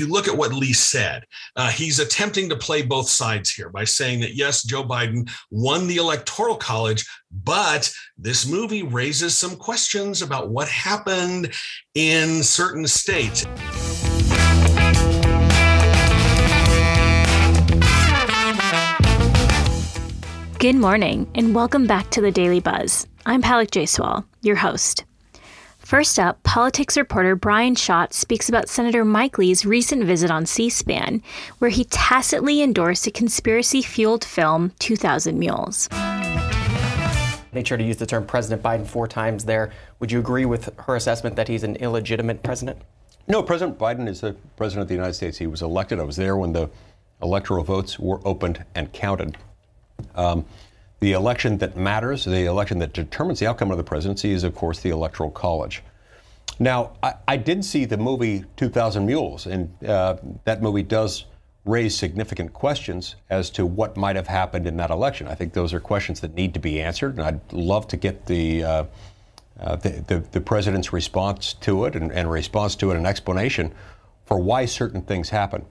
if you look at what Lee said, uh, he's attempting to play both sides here by saying that yes, Joe Biden won the electoral college, but this movie raises some questions about what happened in certain states. Good morning, and welcome back to the Daily Buzz. I'm Palak Jayswal, your host. First up, politics reporter Bryan Schott speaks about Senator Mike Lee's recent visit on C SPAN, where he tacitly endorsed a conspiracy fueled film, 2000 Mules. Made sure to use the term President Biden four times there. Would you agree with her assessment that he's an illegitimate president? No, President Biden is the president of the United States. He was elected. I was there when the electoral votes were opened and counted. Um, the election that matters, the election that determines the outcome of the presidency, is, of course, the Electoral College. Now, I, I did see the movie 2000 Mules, and uh, that movie does raise significant questions as to what might have happened in that election. I think those are questions that need to be answered, and I'd love to get the, uh, uh, the, the, the, president's response to it and, and response to it, an explanation for why certain things happen.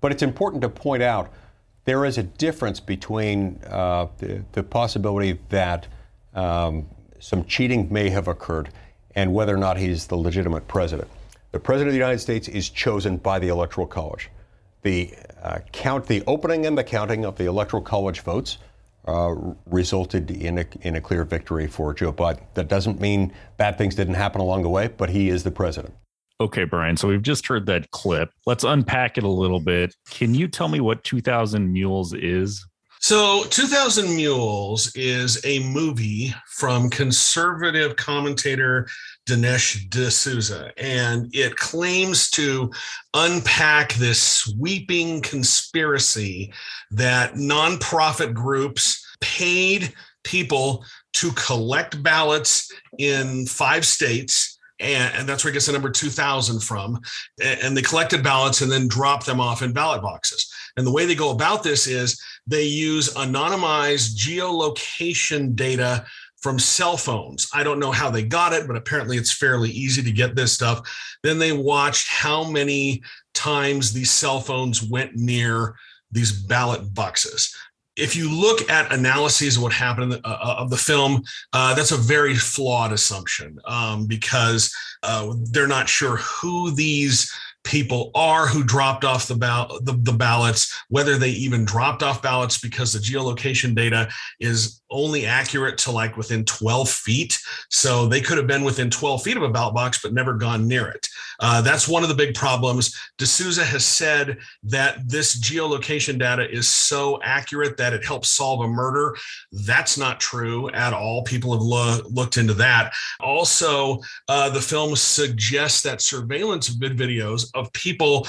But it's important to point out there is a difference between uh, the, the, possibility that um, some cheating may have occurred and whether or not he's the legitimate president. The president of the United States is chosen by the Electoral College. The uh, count, the opening and the counting of the Electoral College votes uh, resulted in a, in a clear victory for Joe Biden. That doesn't mean bad things didn't happen along the way, but he is the president. Okay, Bryan. So we've just heard that clip. Let's unpack it a little bit. Can you tell me what 2000 Mules is? So, 2000 Mules is a movie from conservative commentator Dinesh D'Souza, and it claims to unpack this sweeping conspiracy that nonprofit groups paid people to collect ballots in five states and, and, that's where it gets the number 2000 from and they collected ballots and then dropped them off in ballot boxes. And the way they go about this is they use anonymized geolocation data from cell phones. I don't know how they got it but apparently it's fairly easy to get this stuff. Then they watched how many times these cell phones went near these ballot boxes if you look at analyses of what happened the, uh, of the film, uh, that's a very flawed assumption um, because uh, they're not sure who these people are who dropped off the, ball- the, the ballots, whether they even dropped off ballots because the geolocation data is only accurate to like within 12 feet. So they could have been within 12 feet of a ballot box, but never gone near it. Uh, that's one of the big problems. D'Souza has said that this geolocation data is so accurate that it helps solve a murder. That's not true at all. People have lo- looked into that. Also, uh, the film suggests that surveillance vid videos of people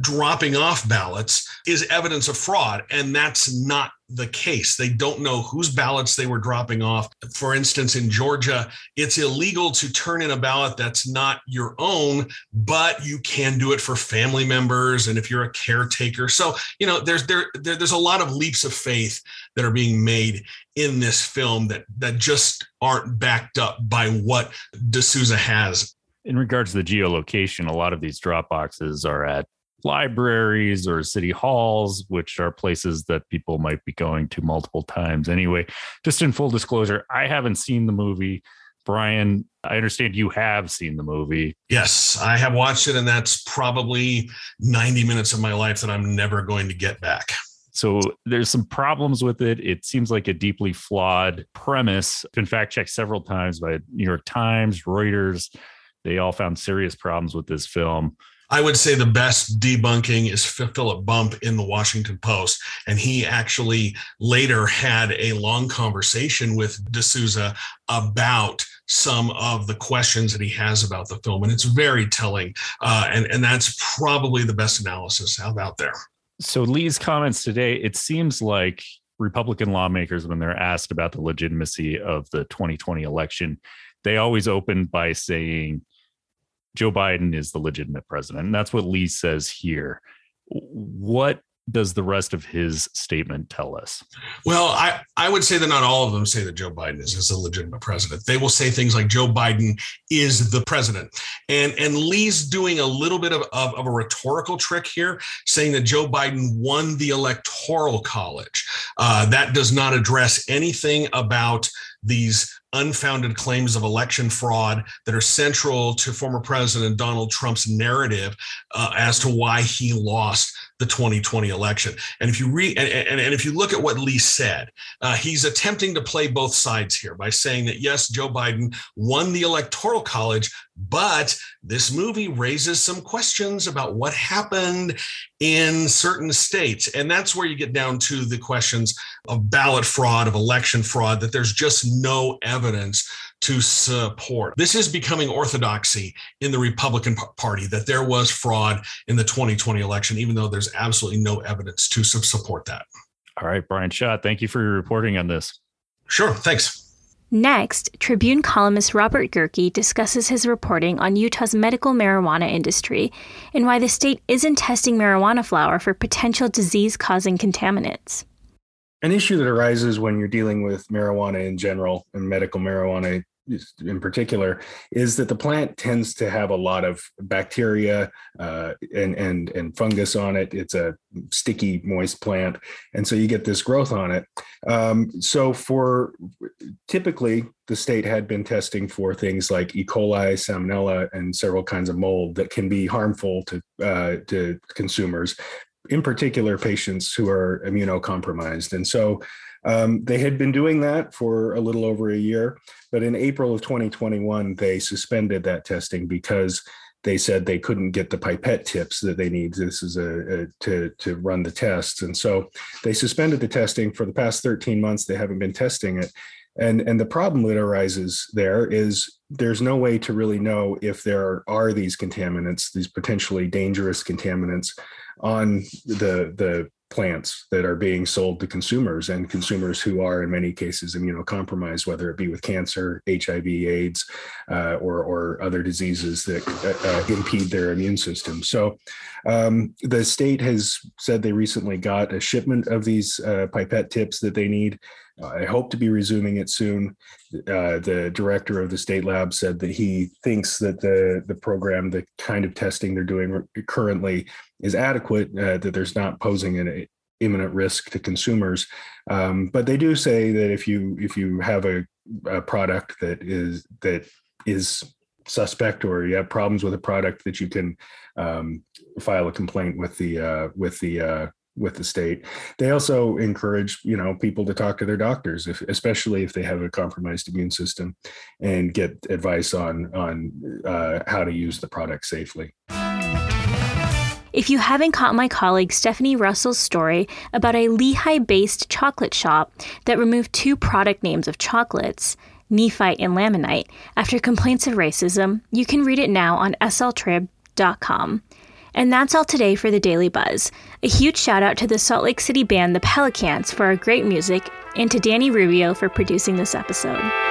dropping off ballots is evidence of fraud. And that's not the case. They don't know whose ballots they were dropping off. For instance, in Georgia, it's illegal to turn in a ballot that's not your own, but you can do it for family members and if you're a caretaker. So, you know, there's there, there there's a lot of leaps of faith that are being made in this film that that just aren't backed up by what D'Souza has. In regards to the geolocation, a lot of these drop boxes are at libraries or city halls, which are places that people might be going to multiple times. Anyway, just in full disclosure, I haven't seen the movie. Bryan, I understand you have seen the movie. Yes, I have watched it, and that's probably 90 minutes of my life that I'm never going to get back. So there's some problems with it. It seems like a deeply flawed premise. Been fact checked several times by New York Times, Reuters. They all found serious problems with this film. I would say the best debunking is Philip Bump in the Washington Post. And he actually later had a long conversation with D'Souza about some of the questions that he has about the film. And it's very telling. Uh, and, and that's probably the best analysis out there. So, Lee's comments today, it seems like Republican lawmakers, when they're asked about the legitimacy of the 2020 election, they always open by saying, Joe Biden is the legitimate president. And that's what Lee says here. What does the rest of his statement tell us? Well, I, I would say that not all of them say that Joe Biden is, is a legitimate president. They will say things like Joe Biden is the president. And, and Lee's doing a little bit of, of, of a rhetorical trick here, saying that Joe Biden won the electoral college. Uh, that does not address anything about these unfounded claims of election fraud that are central to former President Donald Trump's narrative uh, as to why he lost the 2020 election. And if you read and, and, and, if you look at what Lee said, uh, he's attempting to play both sides here by saying that yes, Joe Biden won the electoral college, but this movie raises some questions about what happened in certain states. And that's where you get down to the questions of ballot fraud, of election fraud, that there's just no evidence to support. This is becoming orthodoxy in the Republican Party that there was fraud in the 2020 election, even though there's absolutely no evidence to support that. All right, Bryan Schott, thank you for your reporting on this. Sure, thanks. Next, Tribune columnist Robert Gehrke discusses his reporting on Utah's medical marijuana industry and why the state isn't testing marijuana flower for potential disease causing contaminants. An issue that arises when you're dealing with marijuana in general and medical marijuana in particular is that the plant tends to have a lot of bacteria uh, and and and fungus on it. It's a sticky, moist plant, and so you get this growth on it. Um, so for typically, the state had been testing for things like E. coli, Salmonella, and several kinds of mold that can be harmful to uh, to consumers. In particular, patients who are immunocompromised, and so um, they had been doing that for a little over a year, but in April of 2021, they suspended that testing because they said they couldn't get the pipette tips that they need. This is a, a, to to run the tests, and so they suspended the testing for the past 13 months. They haven't been testing it, and and the problem that arises there is there's no way to really know if there are these contaminants, these potentially dangerous contaminants on the the plants that are being sold to consumers and consumers who are in many cases immunocompromised, whether it be with cancer, HIV, AIDS, uh, or, or other diseases that uh, uh, impede their immune system. So um, the state has said they recently got a shipment of these uh, pipette tips that they need. I hope to be resuming it soon. Uh, the director of the state lab said that he thinks that the the program, the kind of testing they're doing currently, is adequate. Uh, that there's not posing an imminent risk to consumers. Um, but they do say that if you if you have a, a product that is that is suspect or you have problems with a product that you can um, file a complaint with the uh, with the uh, with the state. They also encourage, you know, people to talk to their doctors, if, especially if they have a compromised immune system, and get advice on on uh, how to use the product safely. If you haven't caught my colleague Stephanie Russell's story about a Lehi based chocolate shop that removed two product names of chocolates, Nephite and Lamanite, after complaints of racism, you can read it now on sltrib.com. And that's all today for the Daily Buzz. A huge shout out to the Salt Lake City band The Pelicans for our great music, and to Danny Rubio for producing this episode.